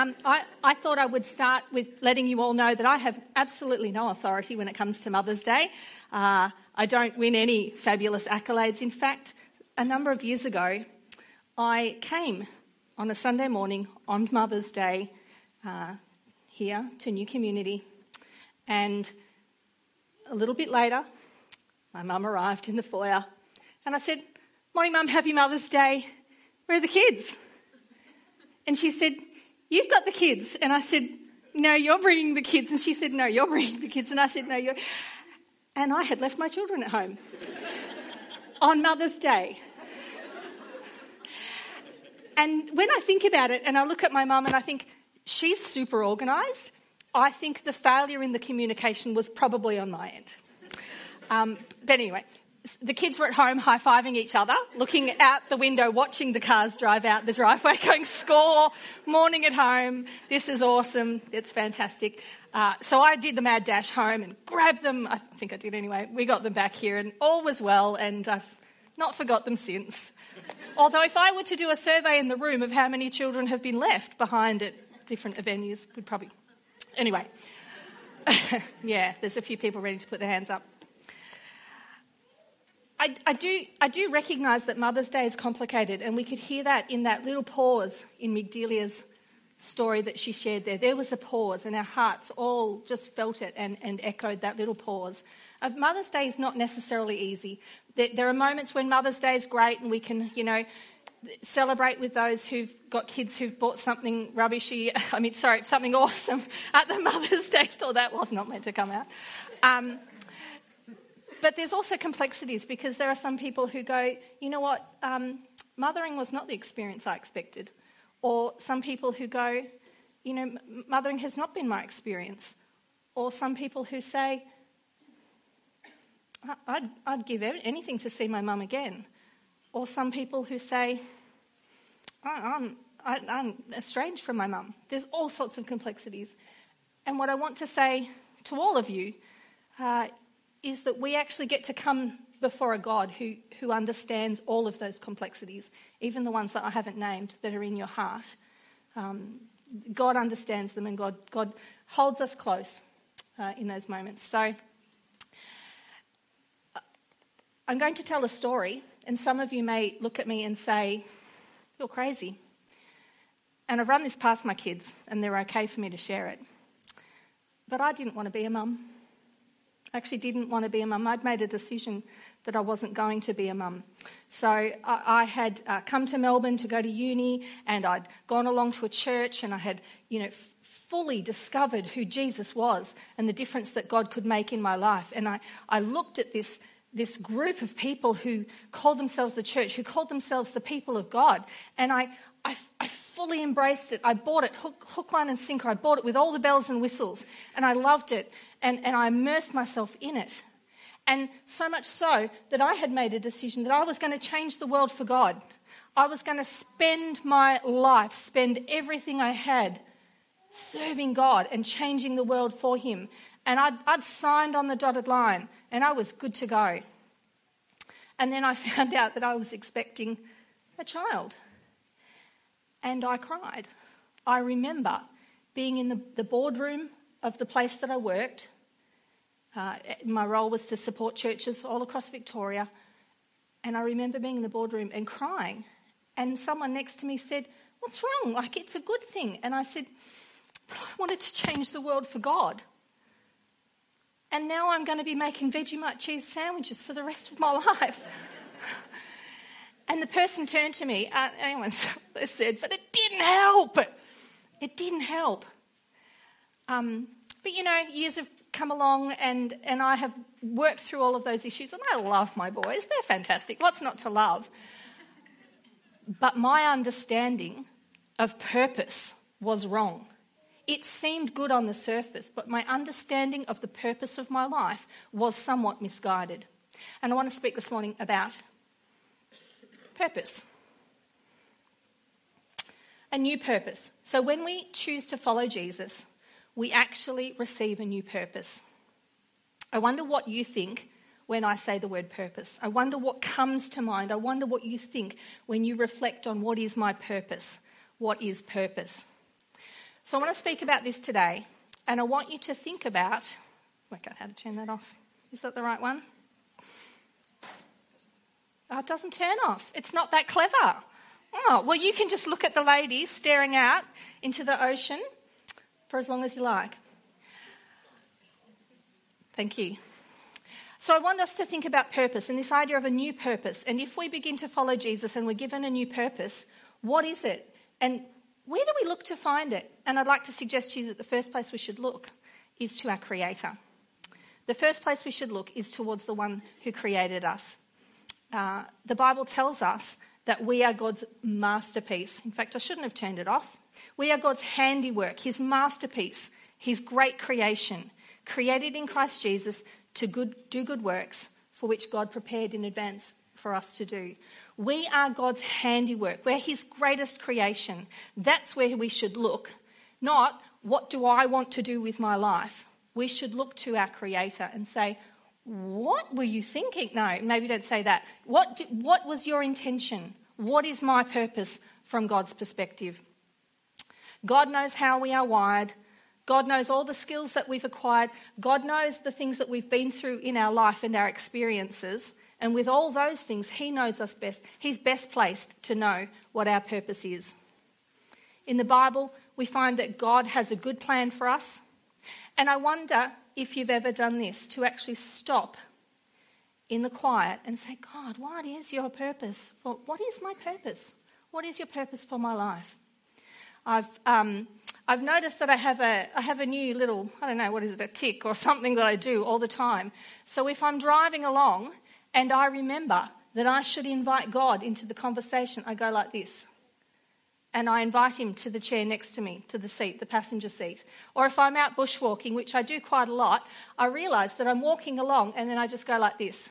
Um, I, I thought I would start with letting you all know that I have absolutely no authority when it comes to Mother's Day. Uh, I don't win any fabulous accolades. In fact, a number of years ago, I came on a Sunday morning on Mother's Day uh, here to New Community, and a little bit later, my mum arrived in the foyer, and I said, Morning, Mum, happy Mother's Day. Where are the kids? And she said, You've got the kids. And I said, No, you're bringing the kids. And she said, No, you're bringing the kids. And I said, No, you're. And I had left my children at home on Mother's Day. And when I think about it and I look at my mum and I think, she's super organised, I think the failure in the communication was probably on my end. Um, but anyway, the kids were at home high fiving each other, looking out the window, watching the cars drive out the driveway, going, score, morning at home, this is awesome, it's fantastic. Uh, so I did the mad dash home and grabbed them. I think I did anyway. We got them back here, and all was well, and I've not forgot them since. Although, if I were to do a survey in the room of how many children have been left behind at different venues, we'd probably. Anyway, yeah, there's a few people ready to put their hands up. I, I, do, I do recognise that Mother's Day is complicated, and we could hear that in that little pause in Migdelia's story that she shared there. There was a pause, and our hearts all just felt it and, and echoed that little pause. Of Mother's Day is not necessarily easy. There, there are moments when Mother's Day is great, and we can, you know, celebrate with those who've got kids who've bought something rubbishy, I mean, sorry, something awesome at the Mother's Day store. That was not meant to come out. Um, but there's also complexities because there are some people who go, you know what, um, mothering was not the experience I expected. Or some people who go, you know, mothering has not been my experience. Or some people who say, I'd, I'd give anything to see my mum again. Or some people who say, I'm, I'm estranged from my mum. There's all sorts of complexities. And what I want to say to all of you uh, is that we actually get to come before a God who, who understands all of those complexities, even the ones that I haven't named that are in your heart. Um, God understands them and God, God holds us close uh, in those moments. So I'm going to tell a story, and some of you may look at me and say, You're crazy. And I've run this past my kids, and they're okay for me to share it. But I didn't want to be a mum. I actually didn't want to be a mum. I'd made a decision that I wasn't going to be a mum. So I, I had uh, come to Melbourne to go to uni, and I'd gone along to a church, and I had, you know, f- fully discovered who Jesus was and the difference that God could make in my life. And I, I looked at this this group of people who called themselves the church, who called themselves the people of God. And I, I, I, fully embraced it. I bought it hook, hook, line, and sinker. I bought it with all the bells and whistles. And I loved it. And, and I immersed myself in it. And so much so that I had made a decision that I was going to change the world for God. I was going to spend my life, spend everything I had serving God and changing the world for Him. And I'd, I'd signed on the dotted line and I was good to go. And then I found out that I was expecting a child. And I cried. I remember being in the, the boardroom of the place that I worked. Uh, my role was to support churches all across Victoria. And I remember being in the boardroom and crying. And someone next to me said, What's wrong? Like, it's a good thing. And I said, I wanted to change the world for God. And now I'm going to be making Vegemite cheese sandwiches for the rest of my life. And the person turned to me, uh, anyone said, but it didn't help. It didn't help. Um, but you know, years have come along and, and I have worked through all of those issues, and I love my boys. They're fantastic. What's not to love? But my understanding of purpose was wrong. It seemed good on the surface, but my understanding of the purpose of my life was somewhat misguided. And I want to speak this morning about purpose. A new purpose. So when we choose to follow Jesus, we actually receive a new purpose. I wonder what you think when I say the word purpose. I wonder what comes to mind. I wonder what you think when you reflect on what is my purpose. What is purpose? So I want to speak about this today, and I want you to think about. Work out how to turn that off. Is that the right one? Oh, it doesn't turn off. It's not that clever. Oh, well, you can just look at the lady staring out into the ocean for as long as you like. Thank you. So I want us to think about purpose and this idea of a new purpose. And if we begin to follow Jesus and we're given a new purpose, what is it? And where do we look to find it? And I'd like to suggest to you that the first place we should look is to our Creator. The first place we should look is towards the one who created us. Uh, the Bible tells us that we are God's masterpiece. In fact, I shouldn't have turned it off. We are God's handiwork, His masterpiece, His great creation, created in Christ Jesus to good, do good works for which God prepared in advance for us to do. We are God's handiwork. We're His greatest creation. That's where we should look, not what do I want to do with my life. We should look to our Creator and say, What were you thinking? No, maybe don't say that. What, what was your intention? What is my purpose from God's perspective? God knows how we are wired. God knows all the skills that we've acquired. God knows the things that we've been through in our life and our experiences. And with all those things, He knows us best. He's best placed to know what our purpose is. In the Bible, we find that God has a good plan for us. And I wonder if you've ever done this to actually stop in the quiet and say, God, what is your purpose? For, what is my purpose? What is your purpose for my life? I've um, I've noticed that I have a I have a new little I don't know what is it a tick or something that I do all the time. So if I'm driving along and I remember that I should invite God into the conversation, I go like this. And I invite him to the chair next to me, to the seat, the passenger seat. Or if I'm out bushwalking, which I do quite a lot, I realise that I'm walking along and then I just go like this.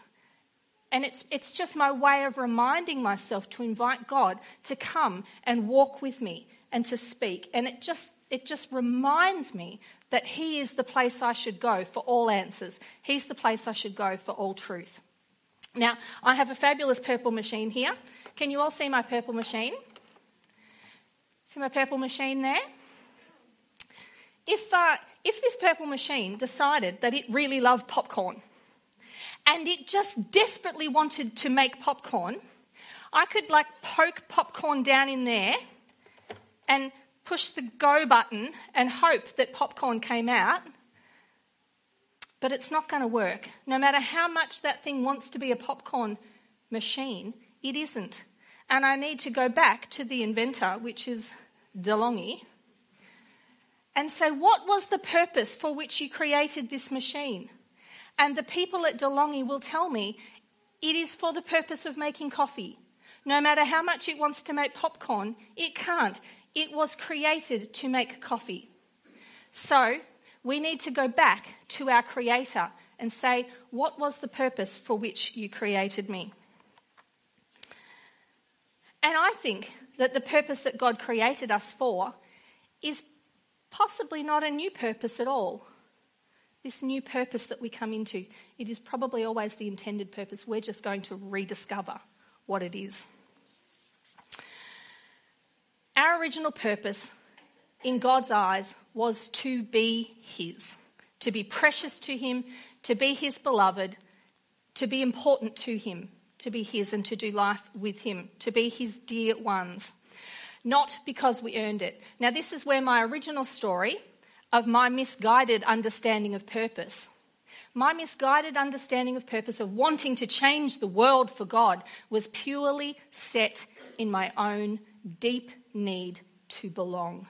And it's, it's just my way of reminding myself to invite God to come and walk with me and to speak. And it just, it just reminds me that He is the place I should go for all answers. He's the place I should go for all truth. Now, I have a fabulous purple machine here. Can you all see my purple machine? See my purple machine there? If, uh, if this purple machine decided that it really loved popcorn and it just desperately wanted to make popcorn, I could like poke popcorn down in there and push the go button and hope that popcorn came out. But it's not going to work. No matter how much that thing wants to be a popcorn machine, it isn't. And I need to go back to the inventor, which is DeLonghi, and say, what was the purpose for which you created this machine? And the people at DeLonghi will tell me it is for the purpose of making coffee. No matter how much it wants to make popcorn, it can't. It was created to make coffee. So we need to go back to our Creator and say, What was the purpose for which you created me? And I think that the purpose that God created us for is possibly not a new purpose at all. This new purpose that we come into, it is probably always the intended purpose. We're just going to rediscover what it is. Our original purpose in God's eyes was to be His, to be precious to Him, to be His beloved, to be important to Him, to be His and to do life with Him, to be His dear ones. Not because we earned it. Now, this is where my original story of my misguided understanding of purpose my misguided understanding of purpose, of wanting to change the world for God, was purely set in my own deep need to belong.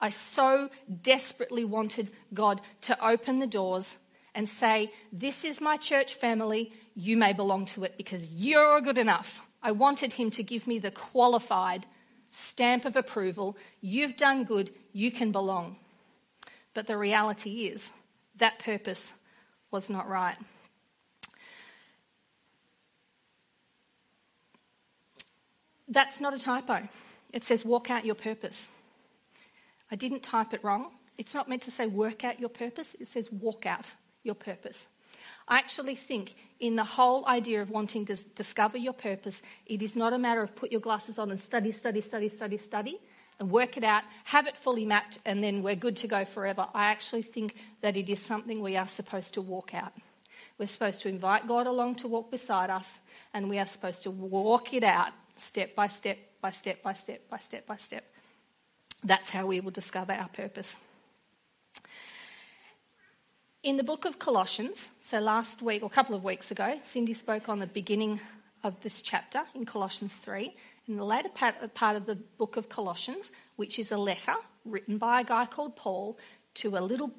I so desperately wanted God to open the doors and say, This is my church family, you may belong to it because you're good enough. I wanted Him to give me the qualified stamp of approval. You've done good, you can belong. But the reality is, that purpose was not right. That's not a typo. It says, walk out your purpose. I didn't type it wrong. It's not meant to say work out your purpose, it says walk out your purpose. I actually think in the whole idea of wanting to discover your purpose, it is not a matter of put your glasses on and study, study, study, study, study. and work it out, have it fully mapped, and then we're good to go forever. I actually think that it is something we are supposed to walk out. We're supposed to invite God along to walk beside us, and we are supposed to walk it out step by step by step by step by step by step. That's how we will discover our purpose. In the book of Colossians, so last week or a couple of weeks ago, Cindy spoke on the beginning of this chapter in Colossians 3. In the later part of the book of Colossians, which is a letter written by a guy called Paul to a little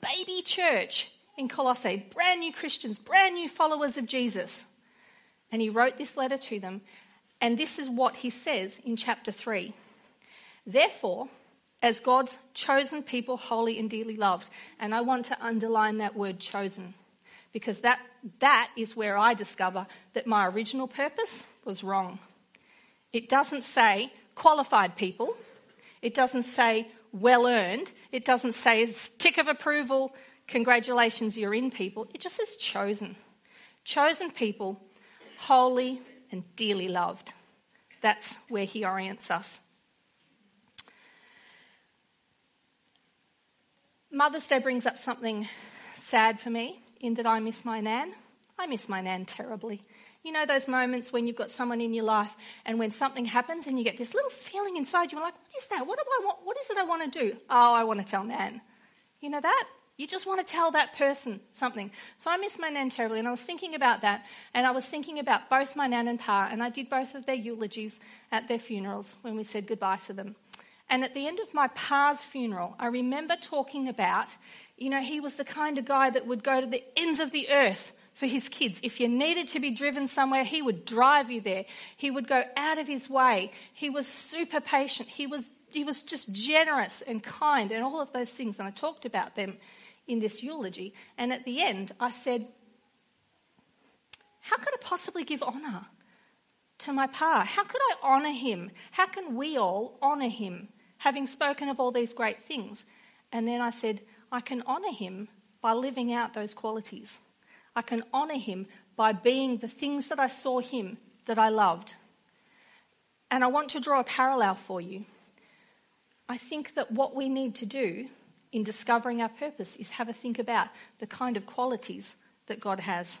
baby church in Colossae, brand new Christians, brand new followers of Jesus. And he wrote this letter to them. And this is what he says in chapter 3. Therefore, as God's chosen people, holy and dearly loved. And I want to underline that word chosen because that, that is where I discover that my original purpose was wrong. It doesn't say qualified people, it doesn't say well earned, it doesn't say tick of approval, congratulations, you're in people. It just says chosen. Chosen people, holy and dearly loved. That's where he orients us. Mother's Day brings up something sad for me in that I miss my nan. I miss my nan terribly. You know those moments when you've got someone in your life and when something happens and you get this little feeling inside you, like, what is that? What do I want? What is it I want to do? Oh, I want to tell Nan. You know that? You just want to tell that person something. So I miss my nan terribly, and I was thinking about that, and I was thinking about both my nan and pa, and I did both of their eulogies at their funerals when we said goodbye to them. And at the end of my pa's funeral, I remember talking about, you know, he was the kind of guy that would go to the ends of the earth for his kids. If you needed to be driven somewhere, he would drive you there. He would go out of his way. He was super patient. He was, he was just generous and kind and all of those things. And I talked about them in this eulogy. And at the end, I said, How could I possibly give honour to my pa? How could I honour him? How can we all honour him? having spoken of all these great things. And then I said, I can honour him by living out those qualities. I can honour him by being the things that I saw him that I loved. And I want to draw a parallel for you. I think that what we need to do in discovering our purpose is have a think about the kind of qualities that God has.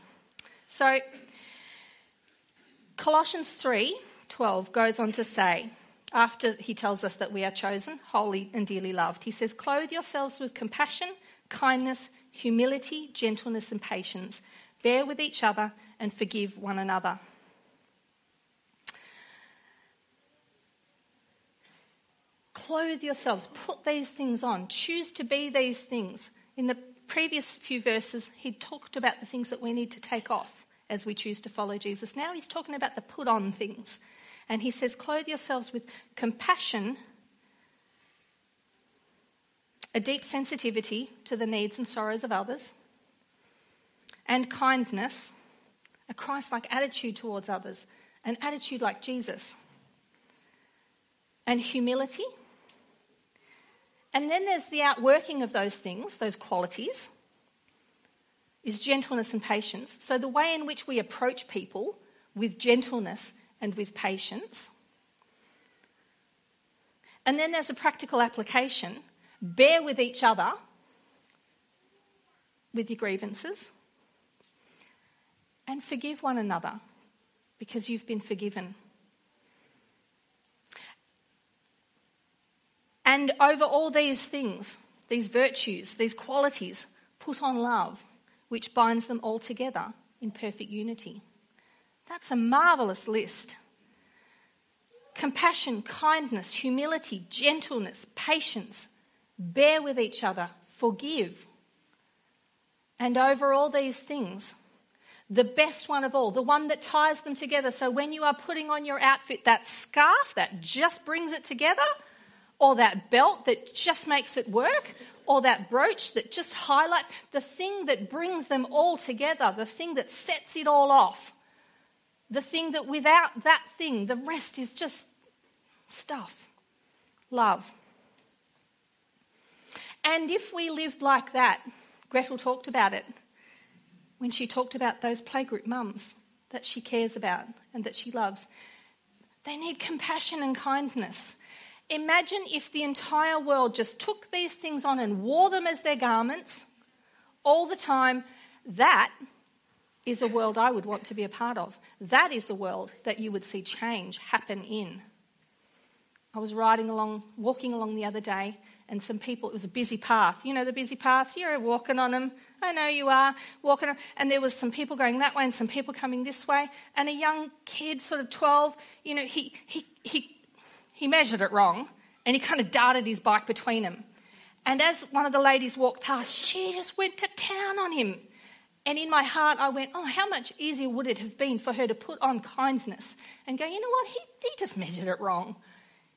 So Colossians 3:12 goes on to say, after he tells us that we are chosen, holy, and dearly loved. He says, Clothe yourselves with compassion, kindness, humility, gentleness, and patience. Bear with each other and forgive one another. Clothe yourselves, put these things on, choose to be these things. In the previous few verses, he talked about the things that we need to take off as we choose to follow Jesus. Now he's talking about the put on things. And he says, Clothe yourselves with compassion, a deep sensitivity to the needs and sorrows of others, and kindness, a Christ like attitude towards others, an attitude like Jesus, and humility. And then there's the outworking of those things, those qualities, is gentleness and patience. So the way in which we approach people with gentleness and with patience. And then there's a practical application bear with each other with your grievances and forgive one another because you've been forgiven. And over all these things, these virtues, these qualities, put on love, which binds them all together in perfect unity. That's a marvelous list. Compassion, kindness, humility, gentleness, patience, bear with each other, forgive. And over all these things, the best one of all, the one that ties them together. So when you are putting on your outfit, that scarf that just brings it together, or that belt that just makes it work, or that brooch that just highlights the thing that brings them all together, the thing that sets it all off the thing that without that thing, the rest is just stuff. Love. And if we lived like that, Gretel talked about it when she talked about those playgroup mums that she cares about and that she loves. They need compassion and kindness. Imagine if the entire world just took these things on and wore them as their garments all the time. That is a world I would want to be a part of. That is a world that you would see change happen in. I was riding along, walking along the other day, and some people, it was a busy path. You know the busy paths? You're walking on them. I know you are. Walking on, and there was some people going that way and some people coming this way. And a young kid, sort of 12, you know, he, he, he, he measured it wrong and he kind of darted his bike between them. And as one of the ladies walked past, she just went to town on him. And in my heart, I went, oh, how much easier would it have been for her to put on kindness and go, you know what, he, he just measured it wrong.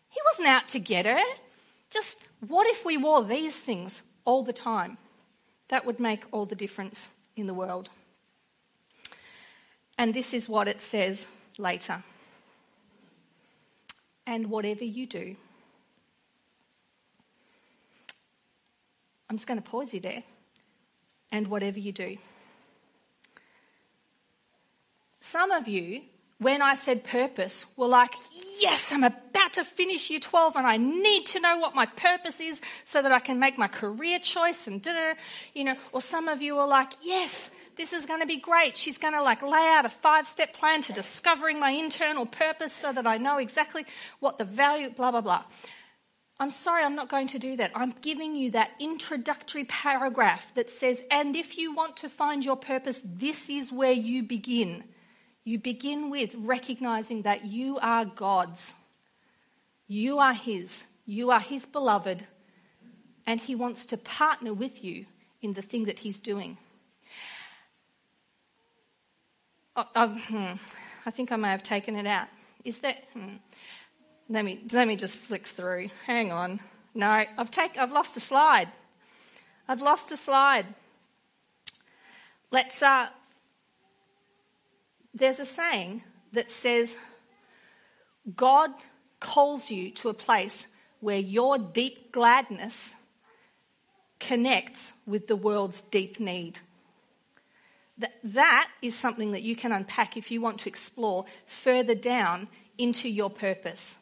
He wasn't out to get her. Just what if we wore these things all the time? That would make all the difference in the world. And this is what it says later. And whatever you do, I'm just going to pause you there. And whatever you do. Some of you, when I said purpose, were like, yes, I'm about to finish year 12 and I need to know what my purpose is so that I can make my career choice and da you know, or some of you were like, yes, this is going to be great. She's going to like lay out a five step plan to discovering my internal purpose so that I know exactly what the value, blah, blah, blah. I'm sorry, I'm not going to do that. I'm giving you that introductory paragraph that says, and if you want to find your purpose, this is where you begin. You begin with recognizing that you are God's. You are His. You are His beloved. And He wants to partner with you in the thing that He's doing. Oh, oh, hmm. I think I may have taken it out. Is that. Hmm. Let, me, let me just flick through. Hang on. No, I've, take, I've lost a slide. I've lost a slide. Let's, uh, there's a saying that says, God calls you to a place where your deep gladness connects with the world's deep need. That, that is something that you can unpack if you want to explore further down into your purpose,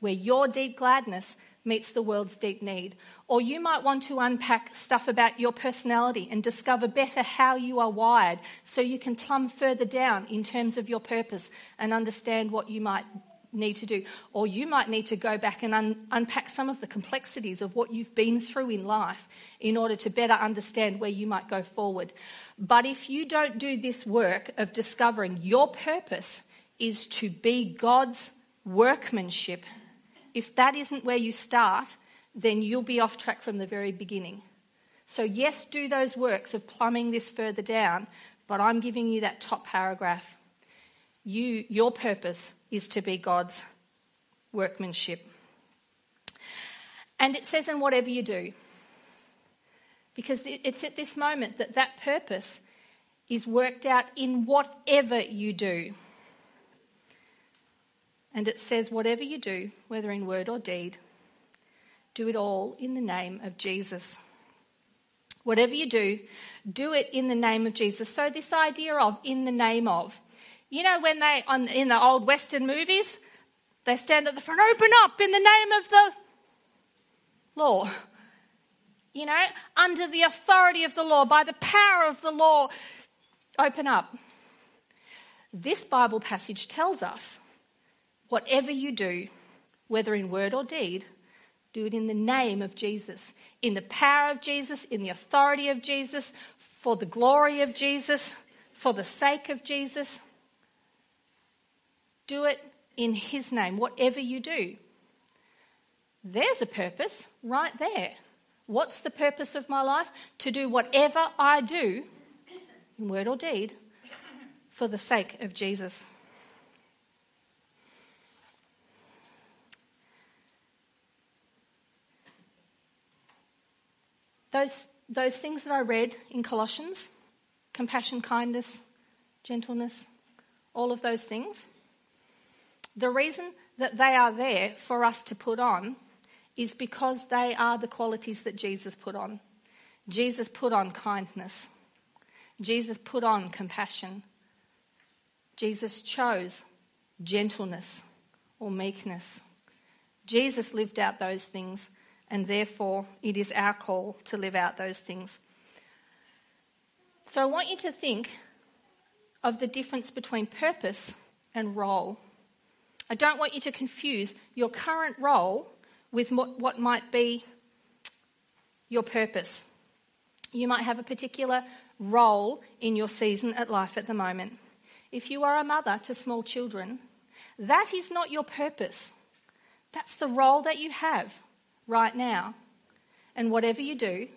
where your deep gladness meets the world's deep need. Or you might want to unpack stuff about your personality and discover better how you are wired so you can plumb further down in terms of your purpose and understand what you might need to do. Or you might need to go back and un- unpack some of the complexities of what you've been through in life in order to better understand where you might go forward. But if you don't do this work of discovering your purpose is to be God's workmanship if that isn't where you start, then you'll be off track from the very beginning. So, yes, do those works of plumbing this further down, but I'm giving you that top paragraph. You, your purpose is to be God's workmanship. And it says, in whatever you do. Because it's at this moment that that purpose is worked out in whatever you do. And it says, whatever you do, whether in word or deed, do it all in the name of Jesus. Whatever you do, do it in the name of Jesus. So, this idea of in the name of, you know, when they, on, in the old Western movies, they stand at the front, open up in the name of the law. You know, under the authority of the law, by the power of the law, open up. This Bible passage tells us Whatever you do, whether in word or deed, do it in the name of Jesus, in the power of Jesus, in the authority of Jesus, for the glory of Jesus, for the sake of Jesus. Do it in His name, whatever you do. There's a purpose right there. What's the purpose of my life? To do whatever I do, in word or deed, for the sake of Jesus. Those, those things that I read in Colossians compassion, kindness, gentleness, all of those things. The reason that they are there for us to put on is because they are the qualities that Jesus put on. Jesus put on kindness. Jesus put on compassion. Jesus chose gentleness or meekness. Jesus lived out those things, and therefore it is our call to live out those things. So I want you to think of the difference between purpose and role. I don't want you to confuse your current role with what might be your purpose. You might have a particular role in your season at life at the moment. If you are a mother to small children, that is not your purpose. That's the role that you have right now. And whatever you do,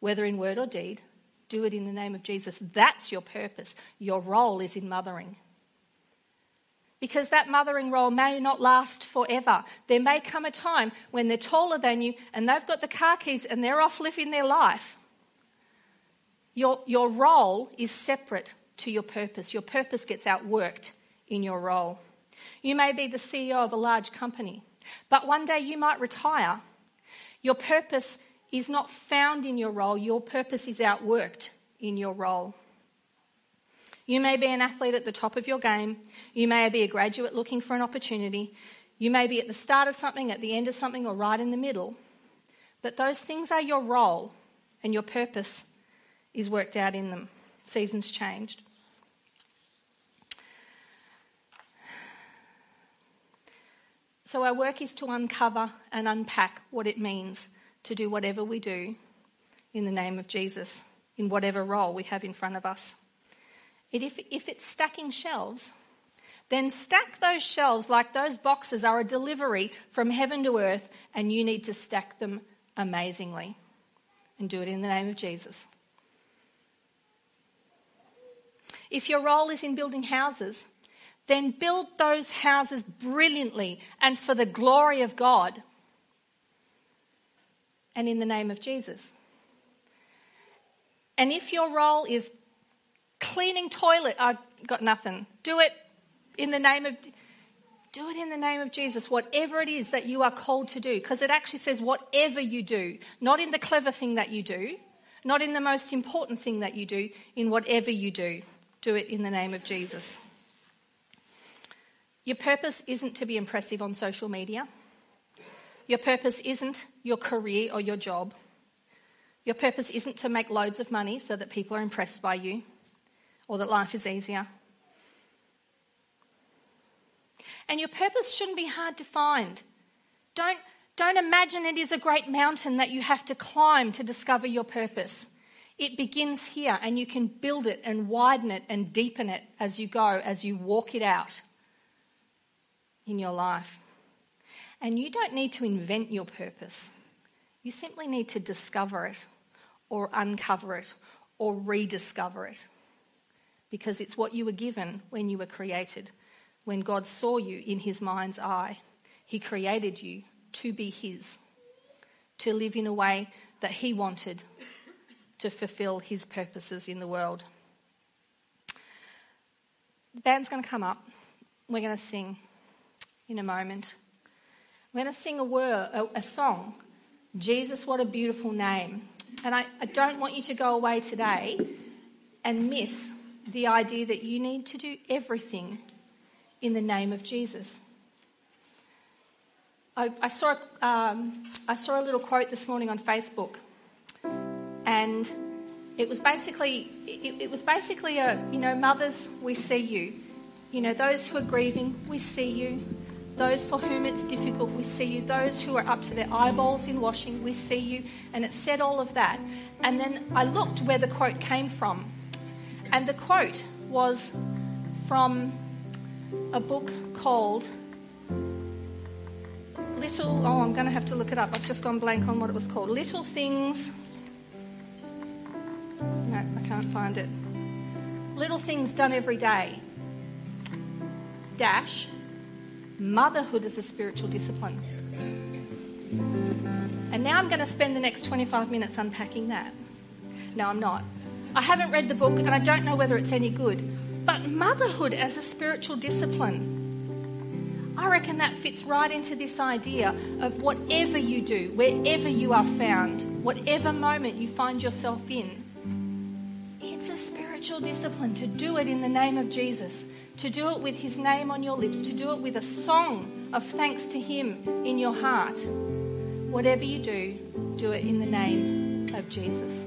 whether in word or deed, do it in the name of Jesus. That's your purpose. Your role is in mothering. Because that mothering role may not last forever. There may come a time when they're taller than you and they've got the car keys and they're off living their life. Your, your role is separate to your purpose. Your purpose gets outworked in your role. You may be the CEO of a large company, but one day you might retire. Your purpose is not found in your role, your purpose is outworked in your role. You may be an athlete at the top of your game. You may be a graduate looking for an opportunity. You may be at the start of something, at the end of something, or right in the middle. But those things are your role, and your purpose is worked out in them. Seasons changed. So, our work is to uncover and unpack what it means to do whatever we do in the name of Jesus, in whatever role we have in front of us. It, if, if it's stacking shelves, then stack those shelves like those boxes are a delivery from heaven to earth, and you need to stack them amazingly. And do it in the name of Jesus. If your role is in building houses, then build those houses brilliantly and for the glory of God and in the name of Jesus. And if your role is cleaning toilet, I've got nothing. Do it in the name of do it in the name of Jesus, whatever it is that you are called to do, because it actually says whatever you do, not in the clever thing that you do, not in the most important thing that you do, in whatever you do. Do it in the name of Jesus. Your purpose isn't to be impressive on social media. Your purpose isn't your career or your job. Your purpose isn't to make loads of money so that people are impressed by you or that life is easier. And your purpose shouldn't be hard to find. Don't, don't imagine it is a great mountain that you have to climb to discover your purpose. It begins here, and you can build it and widen it and deepen it as you go, as you walk it out in your life. And you don't need to invent your purpose, you simply need to discover it or uncover it or rediscover it because it's what you were given when you were created. When God saw you in his mind's eye, he created you to be his, to live in a way that he wanted to fulfill his purposes in the world. The band's going to come up. We're going to sing in a moment. We're going to sing a, word, a, a song. Jesus, what a beautiful name. And I, I don't want you to go away today and miss the idea that you need to do everything in the name of Jesus. I, I saw, um, I saw a little quote this morning on Facebook and it was basically it, it, was basically a you know mothers we see you. You know those who are grieving we see you. Those for whom it's difficult we see you. Those who are up to their eyeballs in washing we see you. And it said all of that. And then i looked where the quote came from and the quote was from a book called little oh i'm going to have to look it up i've just gone blank on what it was called little things no, I can't find it. Little things done every day. Dash. Motherhood is a spiritual discipline. And now I'm going to spend the next 25 minutes unpacking that. No, I'm not. I haven't read the book and I don't know whether it's any good. But motherhood as a spiritual discipline, I reckon that fits right into this idea of whatever you do, wherever you are found, whatever moment you find yourself in, it's a spiritual discipline to do it in the name of Jesus, to do it with his name on your lips, to do it with a song of thanks to Him in your heart. Whatever you do, do it in the name of Jesus.